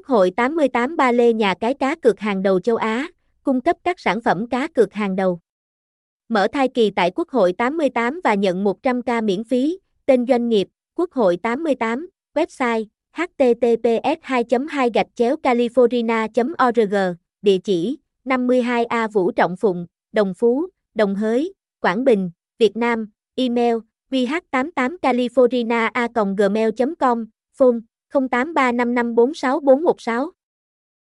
Quốc hội 88 Ba Lê nhà cái cá cược hàng đầu châu Á, cung cấp các sản phẩm cá cược hàng đầu. Mở thai kỳ tại Quốc hội 88 và nhận 100k miễn phí, tên doanh nghiệp, Quốc hội 88, website, https 2 2 gạch chéo california org địa chỉ 52A Vũ Trọng Phụng, Đồng Phú, Đồng Hới, Quảng Bình, Việt Nam, email vh88california.gmail.com, phone 0835546416